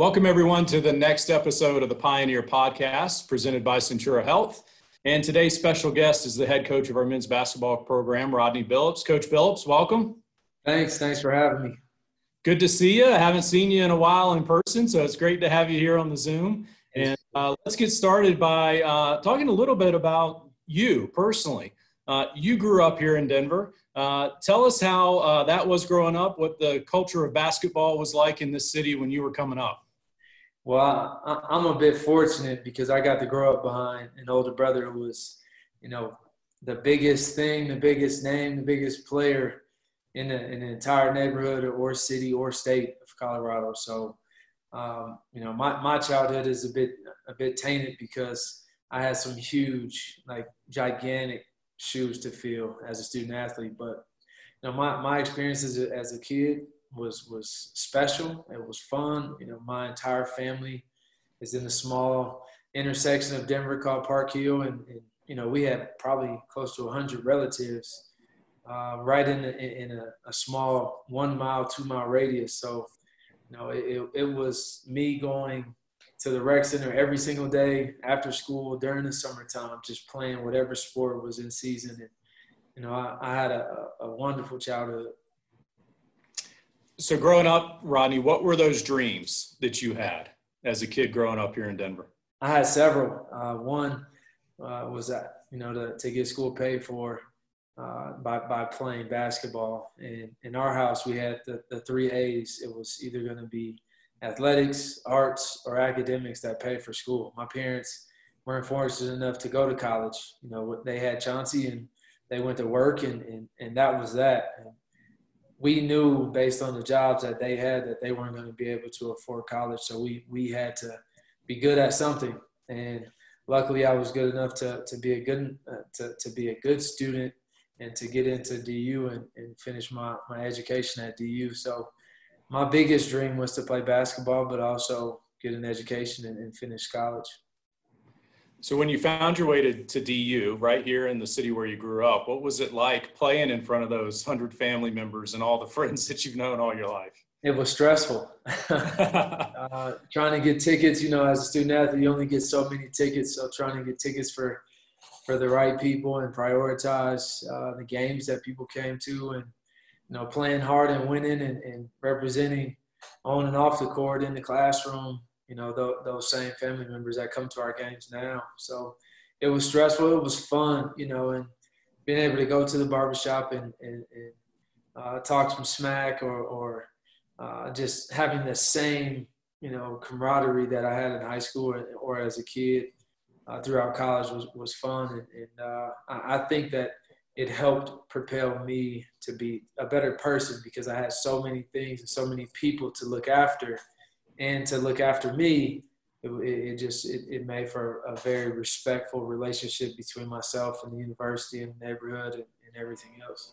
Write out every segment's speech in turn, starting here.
Welcome, everyone, to the next episode of the Pioneer Podcast presented by Centura Health. And today's special guest is the head coach of our men's basketball program, Rodney Billups. Coach Billups, welcome. Thanks. Thanks for having me. Good to see you. I haven't seen you in a while in person, so it's great to have you here on the Zoom. And uh, let's get started by uh, talking a little bit about you personally. Uh, you grew up here in Denver. Uh, tell us how uh, that was growing up, what the culture of basketball was like in this city when you were coming up. Well, I, am a bit fortunate because I got to grow up behind an older brother who was, you know, the biggest thing, the biggest name, the biggest player in in the entire neighborhood or city or state of Colorado. So, um, you know, my, my childhood is a bit a bit tainted because I had some huge, like gigantic shoes to fill as a student athlete. But you know, my my experiences as a kid was was special. It was fun. You know, my entire family is in the small intersection of Denver called Park Hill, and, and you know we had probably close to 100 relatives uh, right in in a, a, small one mile, two mile radius. So, you know, it, it was me going to the rec center every single day after school during the summertime, just playing whatever sport was in season. And you know, I, I had a, a wonderful childhood. So growing up, Rodney, what were those dreams that you had as a kid growing up here in Denver? I had several. Uh, one uh, was that you know to, to get school paid for uh, by by playing basketball. And in our house, we had the, the three A's. It was either going to be athletics, arts, or academics that paid for school. My parents weren't fortunate enough to go to college. You know, they had Chauncey and they went to work, and and, and that was that. And we knew based on the jobs that they had that they weren't going to be able to afford college. So we we had to be good at something, and luckily I was good enough to to be a good uh, to to be a good student and to get into DU and, and finish my my education at DU. So my biggest dream was to play basketball, but also get an education and, and finish college. So when you found your way to, to DU right here in the city where you grew up, what was it like playing in front of those hundred family members and all the friends that you've known all your life? It was stressful. uh, trying to get tickets, you know, as a student athlete, you only get so many tickets. So trying to get tickets for for the right people and prioritize uh, the games that people came to, and you know, playing hard and winning and, and representing on and off the court in the classroom you know, th- those same family members that come to our games now. So it was stressful. It was fun, you know, and being able to go to the barbershop and, and, and uh, talk some smack or, or uh, just having the same, you know, camaraderie that I had in high school or, or as a kid uh, throughout college was, was fun. And, and uh, I, I think that it helped propel me to be a better person because I had so many things and so many people to look after – and to look after me, it, it just it, it, made for a very respectful relationship between myself and the university and the neighborhood and, and everything else.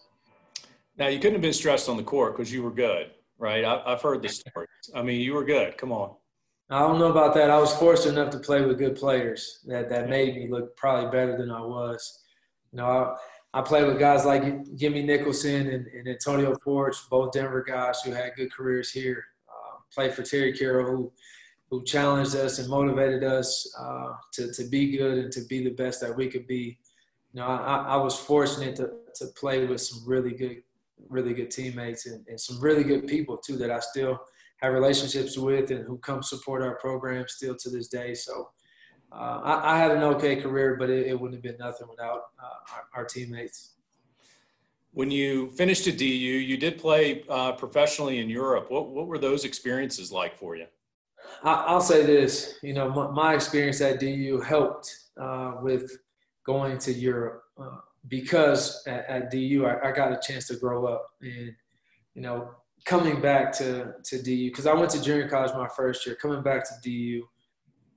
Now you couldn't have been stressed on the court because you were good, right? I, have heard the stories. I mean, you were good. Come on. I don't know about that. I was fortunate enough to play with good players that that made me look probably better than I was. You know, I, I played with guys like Jimmy Nicholson and, and Antonio Porch, both Denver guys who had good careers here played for Terry Carroll, who who challenged us and motivated us uh, to to be good and to be the best that we could be. You know, I, I was fortunate to to play with some really good, really good teammates and, and some really good people too that I still have relationships with and who come support our program still to this day. So. Uh, I, I, had an okay career, but it, it, wouldn't have been nothing without uh, our, our teammates. When you finished at DU, you did play uh, professionally in Europe. What what were those experiences like for you? I'll say this, you know, my, my experience at DU helped uh, with going to Europe uh, because at, at DU I, I, got a chance to grow up and, you know, coming back to, to DU, because I went to junior college my first year, coming back to DU,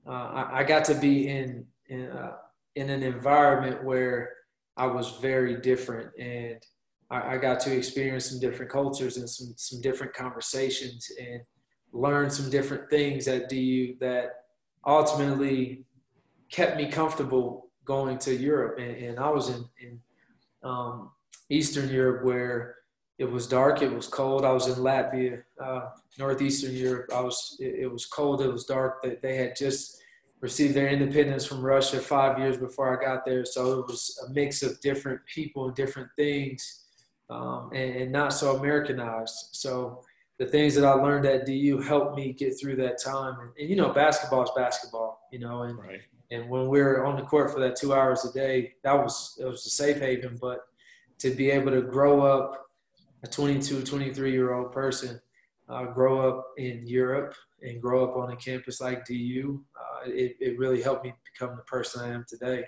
uh, I, I, got to be in, in, uh, in an environment where I was very different and I, I got to experience some different cultures and some some different conversations and learn some different things at DU that ultimately kept me comfortable going to Europe. And, and I was in, in um, Eastern Europe where it was dark. It was cold. I was in Latvia, uh, northeastern Europe. I was. It, it was cold. It was dark. That they had just received their independence from Russia five years before I got there. So it was a mix of different people and different things, um, and, and, not so Americanized. So the things that I learned at DU helped me get through that time. And, and you know, basketball is basketball. You know, and right. and when we are on the court for that two hours a day, that was it was a safe haven. But to be able to grow up a 22, 23 year old person, uh, grow up in Europe and grow up on a campus like DU, uh, it, it really helped me become the person I am today.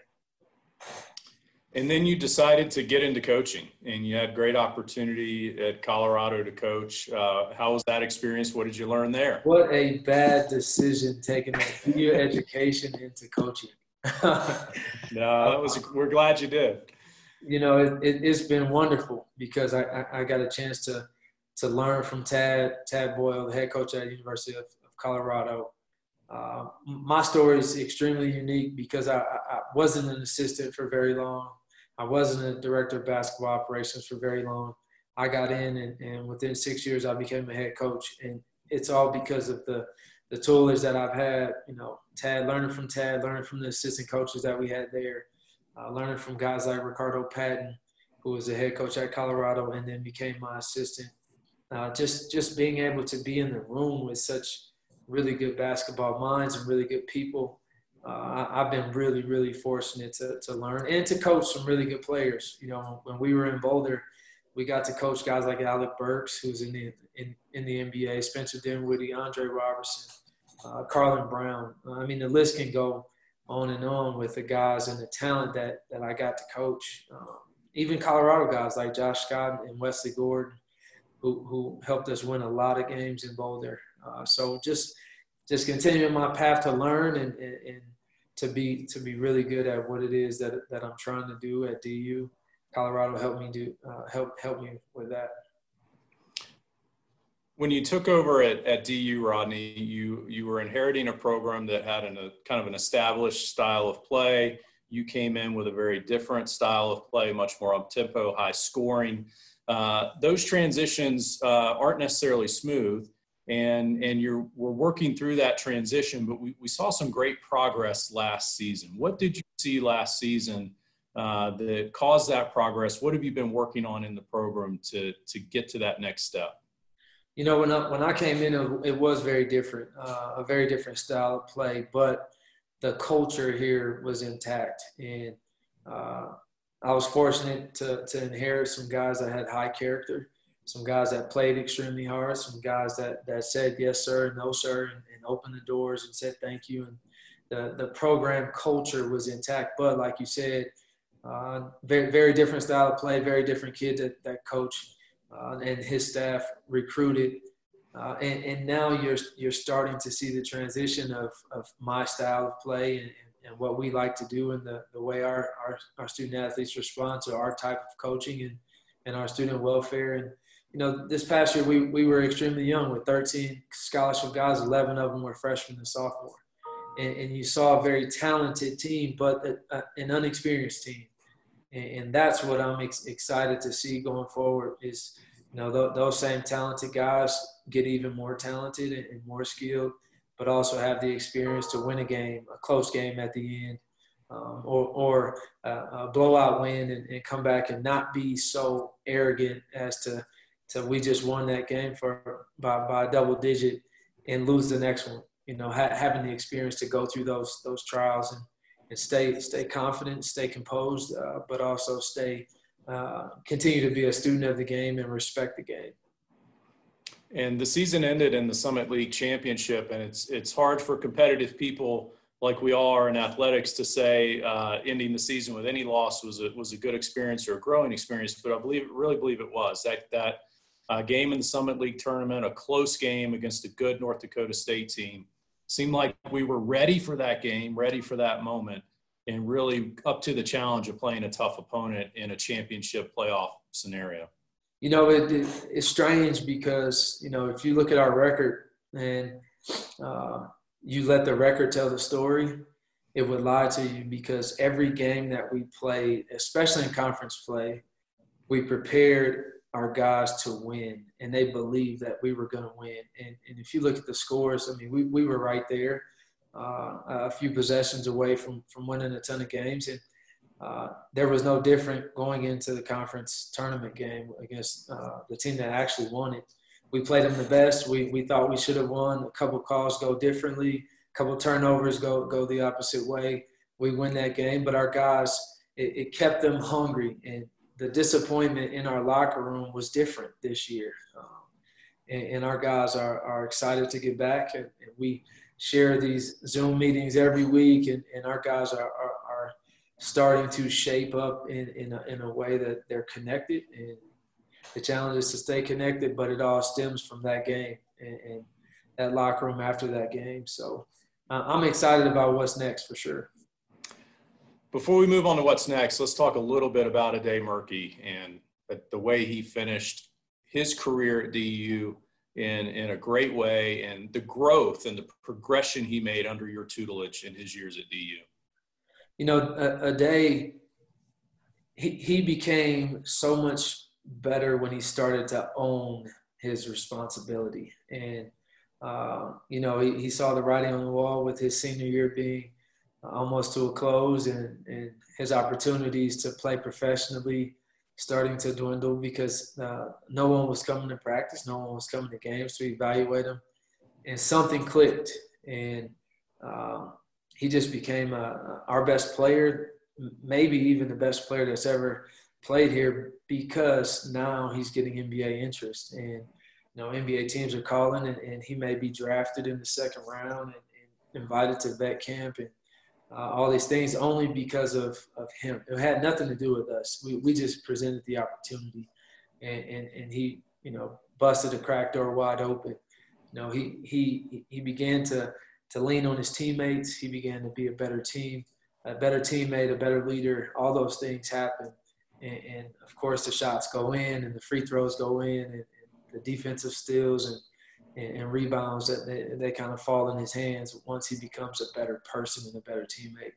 And then you decided to get into coaching, and you had great opportunity at Colorado to coach. Uh, how was that experience? What did you learn there? What a bad decision taking a year education into coaching. no, that was. We're glad you did. You know, it, has it, been wonderful because I, I, I, got a chance to to learn from Tad Tad Boyle, the head coach at the University of, of Colorado. Uh, my story is extremely unique because I, I wasn't an assistant for very long. I wasn't a director of basketball operations for very long. I got in, and, and within six years, I became a head coach, and it's all because of the the toolers that I've had. You know, Tad, learning from Tad, learning from the assistant coaches that we had there, uh, learning from guys like Ricardo Patton, who was the head coach at Colorado, and then became my assistant. Uh, just just being able to be in the room with such really good basketball minds and really good people uh, I, have been really, really fortunate to, to learn and to coach some really good players. You know, when we were in Boulder, we got to coach guys like Alec Burks, who's in the in, in the NBA, Spencer Dinwiddie, Andre Roberson, uh, Carlon Brown. Uh, I mean, the list can go on and on with the guys and the talent that that I got to coach. Um, even Colorado guys like Josh Scott and Wesley Gordon, who who helped us win a lot of games in Boulder. Uh, so just just continuing my path to learn and, and, and to be to be really good at what it is that that I'm trying to do at DU. Colorado helped me do uh, help help me with that. When you took over at, at DU, Rodney, you you were inheriting a program that had an, a kind of an established style of play. You came in with a very different style of play, much more up tempo, high scoring. Uh, those transitions uh, aren't necessarily smooth and and you're we're working through that transition but we, we saw some great progress last season. What did you see last season uh, that caused that progress? What have you been working on in the program to to get to that next step? You know when I, when I came in it was very different uh, a very different style of play but the culture here was intact. And uh, I was fortunate to, to inherit some guys that had high character some guys that played extremely hard, some guys that, that said yes sir, no sir, and, and opened the doors and said thank you. And the, the program culture was intact. But like you said, uh, very, very different style of play, very different kid that, that coach uh, and his staff recruited. Uh, and, and now you're, you're starting to see the transition of, of my style of play and, and what we like to do and the, the way our, our, our student athletes respond to our type of coaching and, and our student welfare. And, you know, this past year we, we were extremely young with 13 scholarship guys, 11 of them were freshmen and sophomore. And, and you saw a very talented team, but a, a, an unexperienced team. And, and, that's what I'm ex- excited to see going forward is, you know, th- those same talented guys get even more talented and, and more skilled, but also have the experience to win a game, a close game at the end. Um, or, or a blowout win and, and, come back and not be so arrogant as to so we just won that game for by by a double digit and lose the next one. You know, ha- having the experience to go through those those trials and and stay stay confident, stay composed, uh, but also stay uh, continue to be a student of the game and respect the game. And the season ended in the Summit League championship, and it's it's hard for competitive people like we are in athletics to say uh, ending the season with any loss was a was a good experience or a growing experience. But I believe really believe it was that that uh, game in the Summit League tournament, a close game against a good North Dakota State team. Seemed like we were ready for that game, ready for that moment, and really up to the challenge of playing a tough opponent in a championship playoff scenario. You know, it, it, it's strange because, you know, if you look at our record and uh, you let the record tell the story, it would lie to you because every game that we played, especially in conference play, we prepared our guys to win, and they believed that we were going to win. And, and if you look at the scores, I mean, we, we were right there, uh, a few possessions away from, from winning a ton of games. And uh, there was no different going into the conference tournament game against uh, the team that actually won it. We played them the best. We, we thought we should have won. A couple calls go differently, a couple turnovers go, go the opposite way. We win that game, but our guys, it, it kept them hungry. And the disappointment in our locker room was different this year. Um, and, and, our guys are, are excited to get back. And, and, we share these Zoom meetings every week, and, and our guys are, are, are, starting to shape up in, in, a, in a way that they're connected. And the challenge is to stay connected, but it all stems from that game and, and that locker room after that game. So uh, I'm excited about what's next for sure. Before we move on to what's next, let's talk a little bit about Ade Murkey and the way he finished his career at DU in, in a great way and the growth and the progression he made under your tutelage in his years at DU. You know, a, Ade, he, he became so much better when he started to own his responsibility. And, uh, you know, he, he saw the writing on the wall with his senior year being – almost to a close and, and his opportunities to play professionally starting to dwindle because uh, no one was coming to practice, no one was coming to games to evaluate him, and something clicked, and um, he just became uh, our best player, maybe even the best player that's ever played here because now he's getting NBA interest, and you know NBA teams are calling, and, and he may be drafted in the second round and, and invited to vet camp and uh, all these things only because of, of him. It had nothing to do with us. We, we just presented the opportunity and, and, and he, you know, busted a crack door wide open. You know, he, he, he began to, to lean on his teammates. He began to be a better team, a better teammate, a better leader. All those things happen. And, and of course the shots go in and the free throws go in and, and the defensive steals and, and, rebounds that they, they, kind of fall in his hands once he becomes a better person and a better teammate.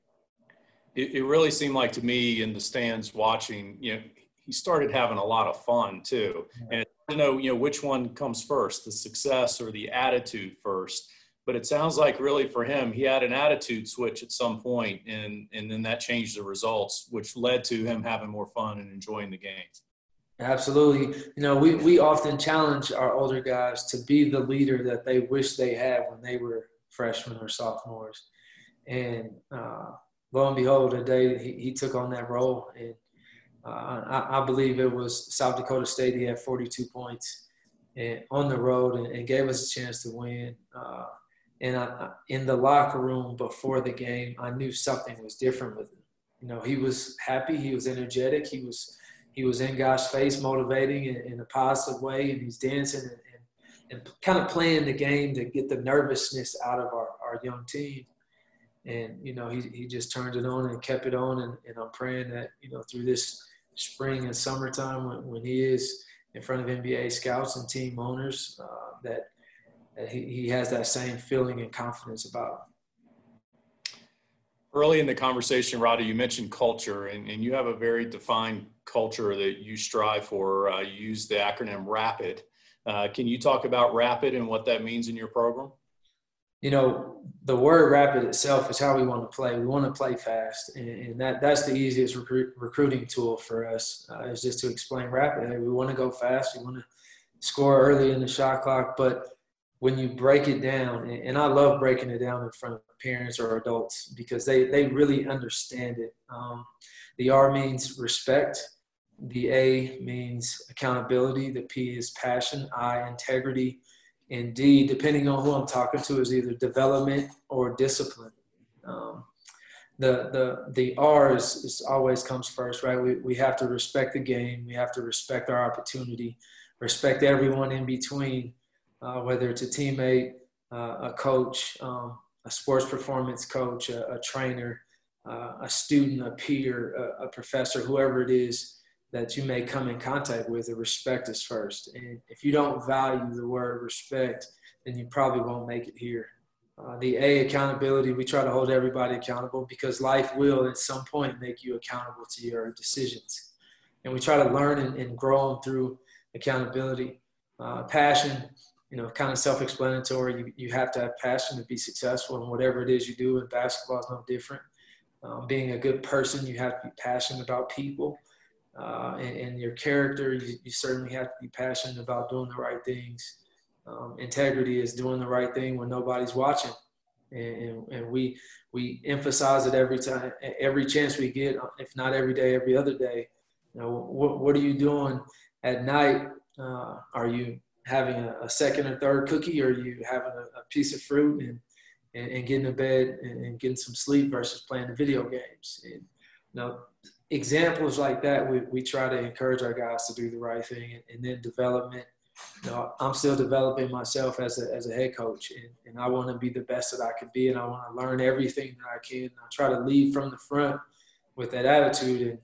It, it really seemed like to me in the stands watching, you know, he started having a lot of fun too. Yeah. And to know, you know, which one comes first, the success or the attitude first. But it sounds like really for him, he had an attitude switch at some point, and and then that changed the results, which led to him having more fun and enjoying the games. Absolutely. You know, we, we often challenge our older guys to be the leader that they wish they had when they were freshmen or sophomores. And uh, lo and behold, today he, he took on that role. And uh, I, I, believe it was South Dakota State. He had 42 points and, on the road and, and gave us a chance to win. Uh, and in the locker room before the game, I knew something was different with him. You know, he was happy. He was energetic. He was – he was in God's face, motivating in, in a positive way, and he's dancing and, and, and, kind of playing the game to get the nervousness out of our, our young team. And, you know, he, he just turned it on and kept it on. And, and I'm praying that, you know, through this spring and summertime when, when he is in front of NBA scouts and team owners, uh, that, that he, he has that same feeling and confidence about him early in the conversation, Roddy, you mentioned culture, and, and you have a very defined culture that you strive for. Uh, you use the acronym RAPID. Uh, can you talk about RAPID and what that means in your program? You know, the word rapid itself is how we want to play. We want to play fast, and, and that that's the easiest recruit, recruiting tool for us uh, is just to explain rapid. Hey, we want to go fast. We want to score early in the shot clock, but when you break it down, and I love breaking it down in front of parents or adults because they, they really understand it. Um, the R means respect, the A means accountability, the P is passion, I, integrity, and D, depending on who I'm talking to, is either development or discipline. Um, the, the, the R is, is always comes first, right? We, we have to respect the game, we have to respect our opportunity, respect everyone in between uh, whether it's a teammate, uh, a coach, um, a sports performance coach, a, a trainer, uh, a student, a peer, a, a, professor, whoever it is that you may come in contact with, the respect is first. And if you don't value the word respect, then you probably won't make it here. Uh, the A, accountability, we try to hold everybody accountable because life will at some point make you accountable to your decisions. and we try to learn and, and grow through accountability. Uh, passion, you know, kind of self-explanatory. You, you have to have passion to be successful in whatever it is you do, and basketball is no different. Um, being a good person, you have to be passionate about people. Uh, and, and, your character, you, you, certainly have to be passionate about doing the right things. Um, integrity is doing the right thing when nobody's watching, and, and, and, we we emphasize it every time, every chance we get, if not every day, every other day. You know, what, what are you doing at night? Uh, are you having a, a, second or third cookie, or you having a, a piece of fruit and, and, and getting to bed and, and, getting some sleep versus playing the video games? And, you know, examples like that, we, we try to encourage our guys to do the right thing. And, and then development, you know, I'm still developing myself as a, as a head coach, and, and I want to be the best that I can be, and I want to learn everything that I can. I try to lead from the front with that attitude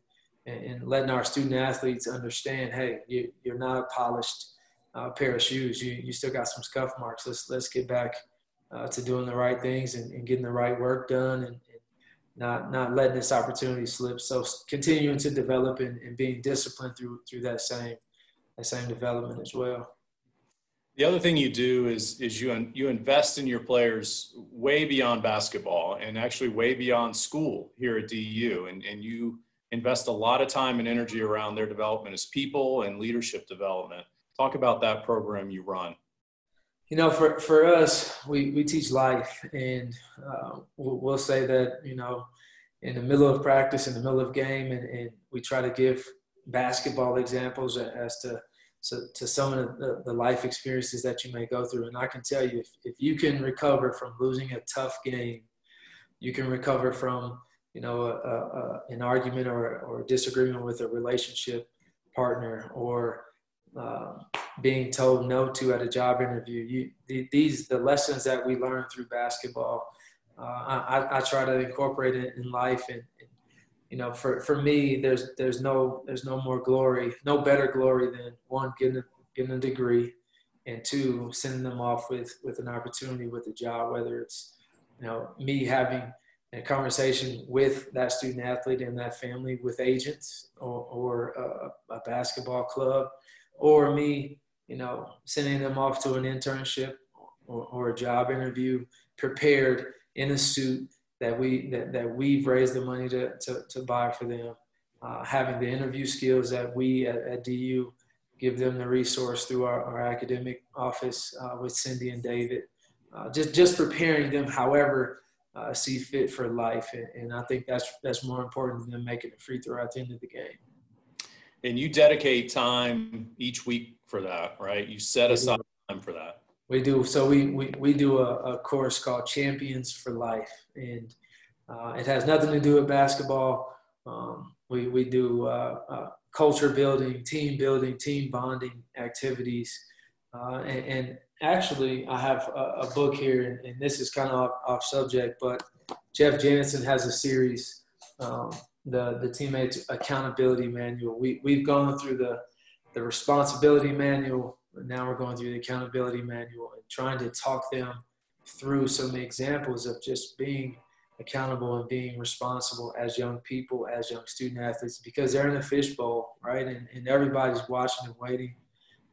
and, and, letting our student athletes understand, hey, you, you're not a polished uh, pair of shoes. You, you still got some scuff marks. Let's, let's get back uh, to doing the right things and, and, getting the right work done and, not not letting this opportunity slip. So continuing to develop and, and being disciplined through through that same that same development as well. The other thing you do is is you you invest in your players way beyond basketball and actually way beyond school here at DU, and and you invest a lot of time and energy around their development as people and leadership development. Talk about that program you run you know, for, for us, we, we teach life, and uh, we'll, say that, you know, in the middle of practice, in the middle of game, and, and we try to give basketball examples as to, to, to some of the, the, life experiences that you may go through. And I can tell you, if, if you can recover from losing a tough game, you can recover from, you know, a, a, an argument or, or disagreement with a relationship partner or uh, being told no to at a job interview. You, these the lessons that we learn through basketball. Uh, I, I, try to incorporate it in life, and, and, you know, for, for me, there's there's no there's no more glory, no better glory than one getting a, getting a degree, and two sending them off with with an opportunity with a job, whether it's you know me having a conversation with that student athlete and that family with agents or, or a, a basketball club or me, you know, sending them off to an internship or, or a job interview prepared in a suit that we that, that we've raised the money to, to, to buy for them, uh, having the interview skills that we at, at, DU give them the resource through our, our academic office uh, with Cindy and David, uh, just just preparing them however uh, see fit for life, and, and I think that's that's more important than making a free throw at the end of the game. And you dedicate time each week for that, right? You set aside time for that. We do. So we, we, we do a, a course called Champions for Life. And uh, it has nothing to do with basketball. Um, we, we do uh, uh, culture building, team building, team bonding activities. Uh, and, and, actually, I have a, a book here, and, and, this is kind of off, off, subject, but Jeff Janssen has a series um, the the teammates accountability manual. We we've gone through the the responsibility manual. Now we're going through the accountability manual and trying to talk them through some examples of just being accountable and being responsible as young people, as young student athletes, because they're in a fishbowl, right? And, and everybody's watching and waiting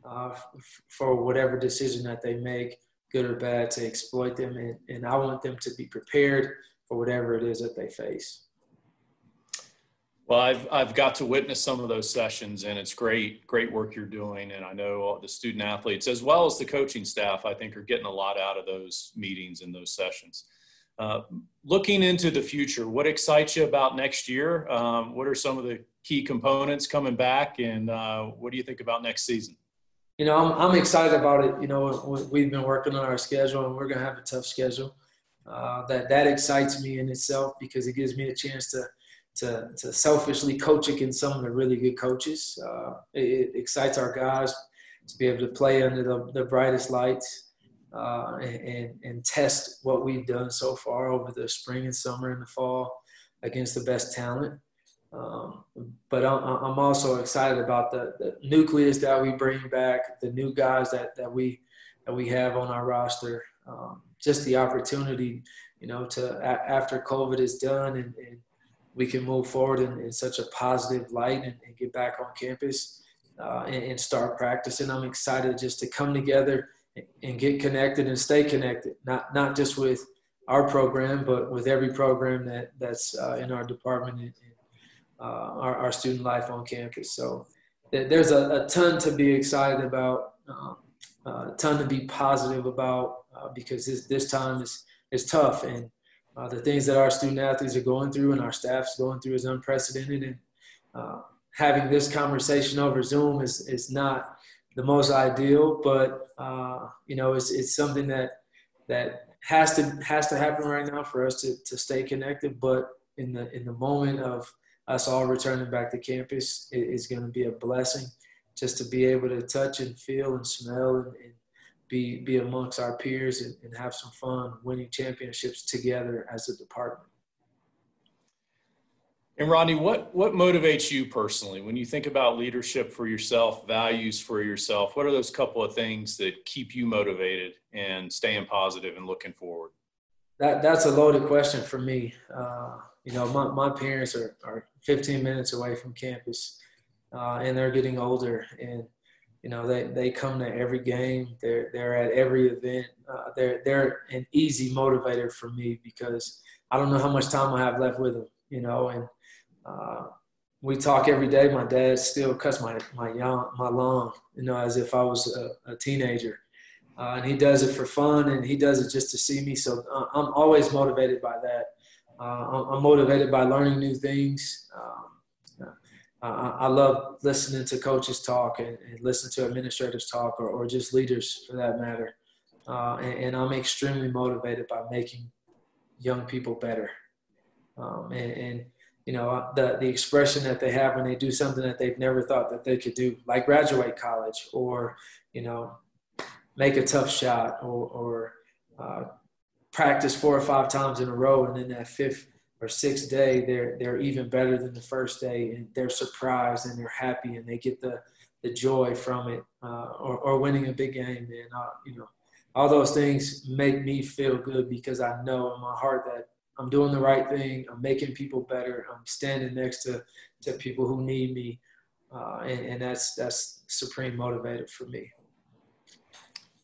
uh, f- for whatever decision that they make, good or bad, to exploit them. And, and I want them to be prepared for whatever it is that they face. Well, I've, I've got to witness some of those sessions and it's great, great work you're doing. And I know the student athletes as well as the coaching staff, I think are getting a lot out of those meetings and those sessions. Uh, looking into the future, what excites you about next year? Um, what are some of the key components coming back and uh, what do you think about next season? You know, I'm, I'm excited about it. You know, we've been working on our schedule and we're going to have a tough schedule. Uh, that, that excites me in itself because it gives me a chance to – to, to selfishly coach against some of the really good coaches. Uh, it, it, excites our guys to be able to play under the, the brightest lights uh, and, and test what we've done so far over the spring and summer and the fall against the best talent. Um, but I'm, I'm, also excited about the, the, nucleus that we bring back, the new guys that, that we that we have on our roster. Um, just the opportunity, you know, to a, after COVID is done and, and we can move forward in, in such a positive light and, and get back on campus uh, and, and, start practicing. I'm excited just to come together and, get connected and stay connected, not not just with our program, but with every program that that's uh, in our department and, uh, our, our, student life on campus. So there's a, a ton to be excited about, um, a ton to be positive about uh, because this, this time is is tough and uh, the things that our student athletes are going through and our staff's going through is unprecedented. And uh, having this conversation over Zoom is, is not the most ideal, but uh, you know, it's, it's something that that has to has to happen right now for us to, to stay connected. But in the in the moment of us all returning back to campus, it is going to be a blessing just to be able to touch and feel and smell and, and be be amongst our peers and, and have some fun winning championships together as a department. And Rodney, what what motivates you personally when you think about leadership for yourself, values for yourself? What are those couple of things that keep you motivated and staying positive and looking forward? That that's a loaded question for me. Uh, you know, my, my parents are, are 15 minutes away from campus, uh, and they're getting older, and you know, they, they come to every game. They're they're at every event. Uh, they're they're an easy motivator for me because I don't know how much time I have left with them. You know, and uh, we talk every day. My dad still cuts my my young, my lawn. You know, as if I was a, a teenager. Uh, and he does it for fun, and he does it just to see me. So uh, I'm always motivated by that. Uh, I'm motivated by learning new things. Um, uh, I love listening to coaches talk and, and listen to administrators talk or, or just leaders for that matter. Uh, and, and, I'm extremely motivated by making young people better. Um, and, and, you know, the, the expression that they have when they do something that they've never thought that they could do, like graduate college or, you know, make a tough shot or, or uh, practice four or five times in a row. And then that fifth or sixth day, they're they're even better than the first day, and they're surprised and they're happy and they get the the joy from it, uh, or, or winning a big game. And uh, you know, all those things make me feel good because I know in my heart that I'm doing the right thing. I'm making people better. I'm standing next to to people who need me, uh, and, and that's that's supreme motivator for me.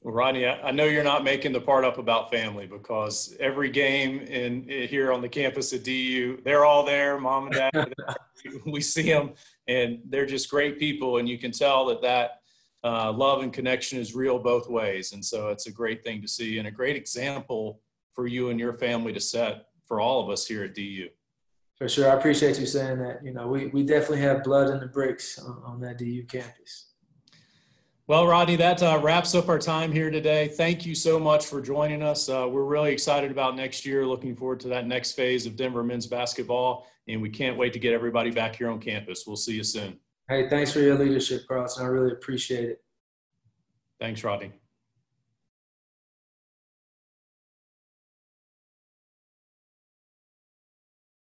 Well, Rodney, I know you're not making the part up about family because every game in, in here on the campus at DU, they're all there, mom and dad. we see them, and they're just great people, and you can tell that that uh, love and connection is real both ways. And so it's a great thing to see, and a great example for you and your family to set for all of us here at DU. For sure, I appreciate you saying that. You know, we we definitely have blood in the bricks on, on that DU campus. Well, Rodney, that uh, wraps up our time here today. Thank you so much for joining us. Uh, we're really excited about next year, looking forward to that next phase of Denver men's basketball, and we can't wait to get everybody back here on campus. We'll see you soon. Hey, thanks for your leadership, Karlton. I really appreciate it. Thanks, Rodney.